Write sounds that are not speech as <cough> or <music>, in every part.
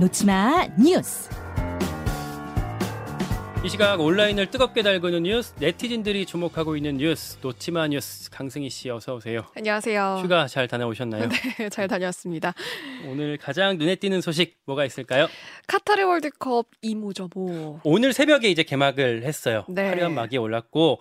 놓치마 뉴스. 이 시각 온라인을 뜨겁게 달구는 뉴스, 네티즌들이 주목하고 있는 뉴스, 놓치마 뉴스 강승희 씨 어서 오세요. 안녕하세요. 휴가 잘 다녀오셨나요? 네, <laughs> 잘 다녀왔습니다. 오늘 가장 눈에 띄는 소식 뭐가 있을까요? 카타르 월드컵 2무죠, 뭐. 오늘 새벽에 이제 개막을 했어요. 네. 화려한 막이 올랐고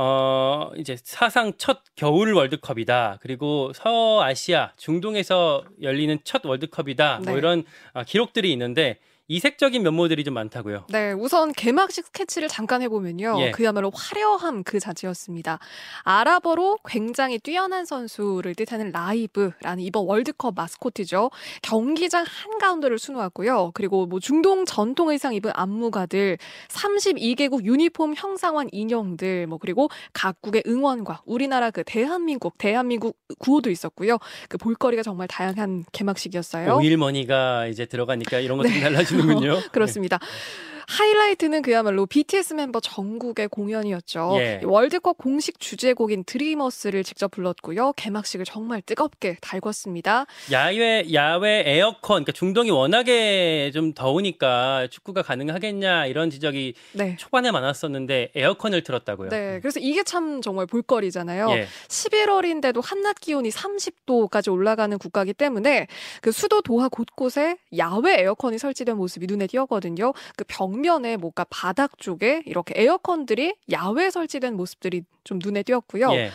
어 이제 사상 첫 겨울 월드컵이다. 그리고 서아시아, 중동에서 열리는 첫 월드컵이다. 네. 뭐 이런 아, 기록들이 있는데 이색적인 면모들이 좀 많다고요. 네, 우선 개막식 스케치를 잠깐 해보면요. 예. 그야말로 화려함 그 자체였습니다. 아랍어로 굉장히 뛰어난 선수를 뜻하는 라이브라는 이번 월드컵 마스코트죠. 경기장 한가운데를 수놓았고요. 그리고 뭐 중동 전통 의상 입은 안무가들, 32개국 유니폼 형상화한 인형들, 뭐 그리고 각국의 응원과 우리나라 그 대한민국, 대한민국 구호도 있었고요. 그 볼거리가 정말 다양한 개막식이었어요. 오일머니가 이제 들어가니까 이런 것들이 네. 달라지 는군요. <laughs> 그렇습니다. 하이라이트는 그야말로 BTS 멤버 전국의 공연이었죠. 예. 월드컵 공식 주제곡인 드리머스를 직접 불렀고요. 개막식을 정말 뜨겁게 달궜습니다. 야외 야외 에어컨 그러니까 중동이 워낙에 좀 더우니까 축구가 가능하겠냐 이런 지적이 네. 초반에 많았었는데 에어컨을 틀었다고요. 네, 그래서 이게 참 정말 볼거리잖아요. 예. 11월인데도 한낮 기온이 30도까지 올라가는 국가이기 때문에 그 수도 도하 곳곳에 야외 에어컨이 설치된 모습이 눈에 띄었거든요. 그 벽면에 뭔가 바닥 쪽에 이렇게 에어컨들이 야외 설치된 모습들이 좀 눈에 띄었고요. 예.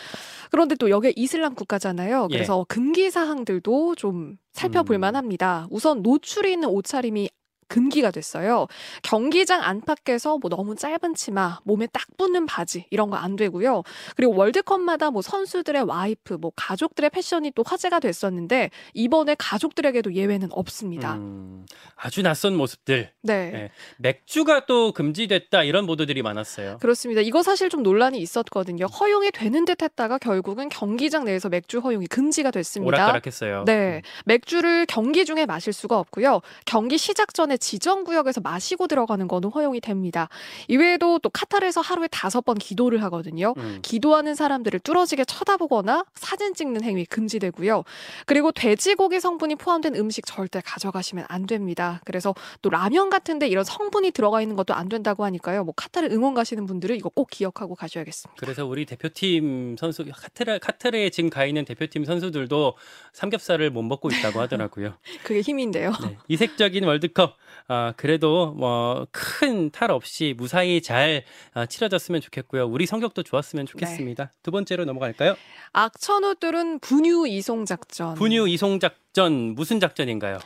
그런데 또 여기 이슬람 국가잖아요. 예. 그래서 금기 사항들도 좀 살펴볼 음. 만합니다. 우선 노출이 있는 옷차림이 금기가 됐어요. 경기장 안팎에서 뭐 너무 짧은 치마, 몸에 딱 붙는 바지 이런 거 안 되고요. 그리고 월드컵마다 뭐 선수들의 와이프, 뭐 가족들의 패션이 또 화제가 됐었는데 이번에 가족들에게도 예외는 없습니다. 음, 아주 낯선 모습들. 네. 네. 맥주가 또 금지됐다 이런 보도들이 많았어요. 그렇습니다. 이거 사실 좀 논란이 있었거든요. 허용이 되는 듯 했다가 결국은 경기장 내에서 맥주 허용이 금지가 됐습니다. 오락가락했어요. 네. 맥주를 경기 중에 마실 수가 없고요. 경기 시작 전에 지정 구역에서 마시고 들어가는 거는 허용이 됩니다. 이외에도 또 카타르에서 하루에 다섯 번 기도를 하거든요. 음. 기도하는 사람들을 뚫어지게 쳐다보거나 사진 찍는 행위 금지되고요. 그리고 돼지고기 성분이 포함된 음식 절대 가져가시면 안 됩니다. 그래서 또 라면 같은데 이런 성분이 들어가 있는 것도 안 된다고 하니까요. 뭐 카타르 응원 가시는 분들은 이거 꼭 기억하고 가셔야겠습니다. 그래서 우리 대표팀 선수 카타르 카타르에 지금 가 있는 대표팀 선수들도 삼겹살을 못 먹고 있다고 하더라고요. <laughs> 그게 힘인데요. 네. 이색적인 월드컵. 아, 그래도 뭐 큰 탈 없이 무사히 잘 아, 치러졌으면 좋겠고요. 우리 성적도 좋았으면 좋겠습니다. 두 번째로 넘어갈까요? 악천후들은 분유 이송 작전. 분유 이송 작전 무슨 작전인가요?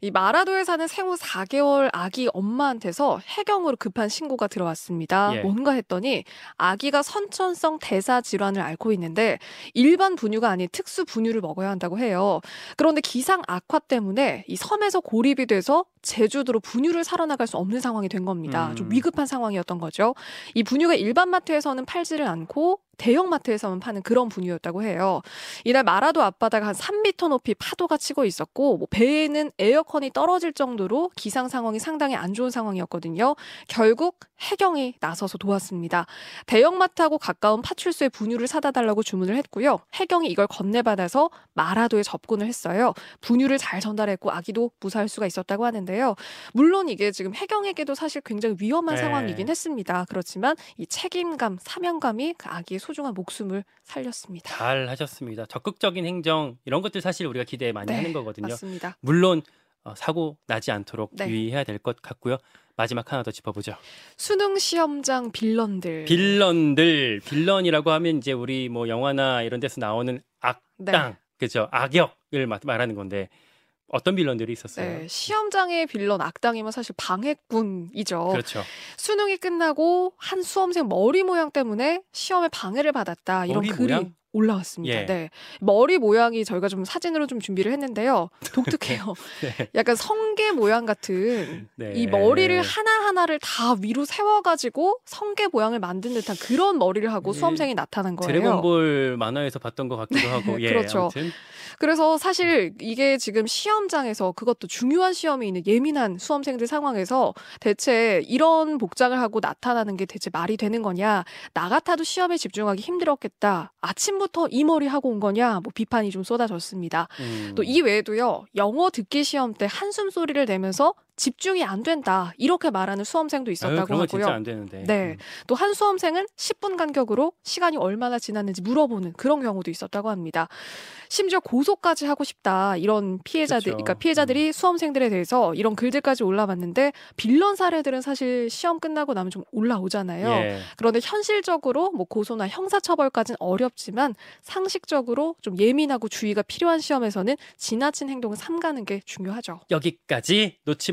이 마라도에 사는 생후 4개월 아기 엄마한테서 해경으로 급한 신고가 들어왔습니다. 예. 뭔가 했더니 아기가 선천성 대사 질환을 앓고 있는데 일반 분유가 아닌 특수 분유를 먹어야 한다고 해요. 그런데 기상 악화 때문에 이 섬에서 고립이 돼서 제주도로 분유를 사러 나갈 수 없는 상황이 된 겁니다. 음. 좀 위급한 상황이었던 거죠. 이 분유가 일반 마트에서는 팔지를 않고 대형 마트에서만 파는 그런 분유였다고 해요. 이날 마라도 앞바다가 한 3m 높이 파도가 치고 있었고 뭐 배에는 에어컨이 떨어질 정도로 기상 상황이 상당히 안 좋은 상황이었거든요. 결국 해경이 나서서 도왔습니다. 대형마트하고 가까운 파출소에 분유를 사다 달라고 주문을 했고요. 해경이 이걸 건네받아서 마라도에 접근을 했어요. 분유를 잘 전달했고 아기도 무사할 수가 있었다고 하는데요. 물론 이게 지금 해경에게도 사실 굉장히 위험한 네. 상황이긴 했습니다. 그렇지만 이 책임감, 사명감이 그 아기의 소중한 목숨을 살렸습니다. 잘 하셨습니다. 적극적인 행정 이런 것들 사실 우리가 기대 많이 네, 하는 거거든요. 맞습니다. 물론 어, 사고 나지 않도록 네. 유의해야 될 것 같고요. 마지막 하나 더 짚어보죠. 수능 시험장 빌런들. 빌런들 빌런이라고 하면 이제 우리 뭐 영화나 이런 데서 나오는 악당 네. 그죠 악역을 마- 말하는 건데 어떤 빌런들이 있었어요. 네, 시험장의 빌런 악당이면 사실 방해꾼이죠. 그렇죠. 수능이 끝나고 한 수험생 머리 모양 때문에 시험에 방해를 받았다. 이런 글이 모양? 올라왔습니다. 예. 네. 머리 모양이 저희가 좀 사진으로 좀 준비를 했는데요. 독특해요. <laughs> 네. 약간 성게 모양 같은 네. 이 머리를 하나하나를 다 위로 세워가지고 성게 모양을 만든 듯한 그런 머리를 하고 이 수험생이 나타난 거예요. 드래곤볼 만화에서 봤던 것 같기도 하고 <laughs> 예, 그렇죠. 아무튼 그래서 사실 이게 지금 시험장에서 그것도 중요한 시험이 있는 예민한 수험생들 상황에서 대체 이런 복장을 하고 나타나는 게 대체 말이 되는 거냐. 나 같아도 시험에 집중하기 힘들었겠다. 아침부터 이 머리 하고 온 거냐. 뭐 비판이 좀 쏟아졌습니다. 음, 또이 외에도요. 영어 듣기 시험 때 한숨 소리를 내면서 집중이 안 된다. 이렇게 말하는 수험생도 아유, 있었다고 거 하고요. 진짜 안 되는데. 네. 음. 또한 수험생은 10분 간격으로 시간이 얼마나 지났는지 물어보는 그런 경우도 있었다고 합니다. 심지어 고소까지 하고 싶다. 이런 피해자들, 그쵸. 음. 그러니까 피해자들이 수험생들에 대해서 이런 글들까지 올라왔는데 빌런 사례들은 사실 시험 끝나고 나면 좀 올라오잖아요. 예. 그런데 현실적으로 뭐 고소나 형사처벌까지는 어렵지만 상식적으로 좀 예민하고 주의가 필요한 시험에서는 지나친 행동을 삼가는 게 중요하죠. 여기까지 놓치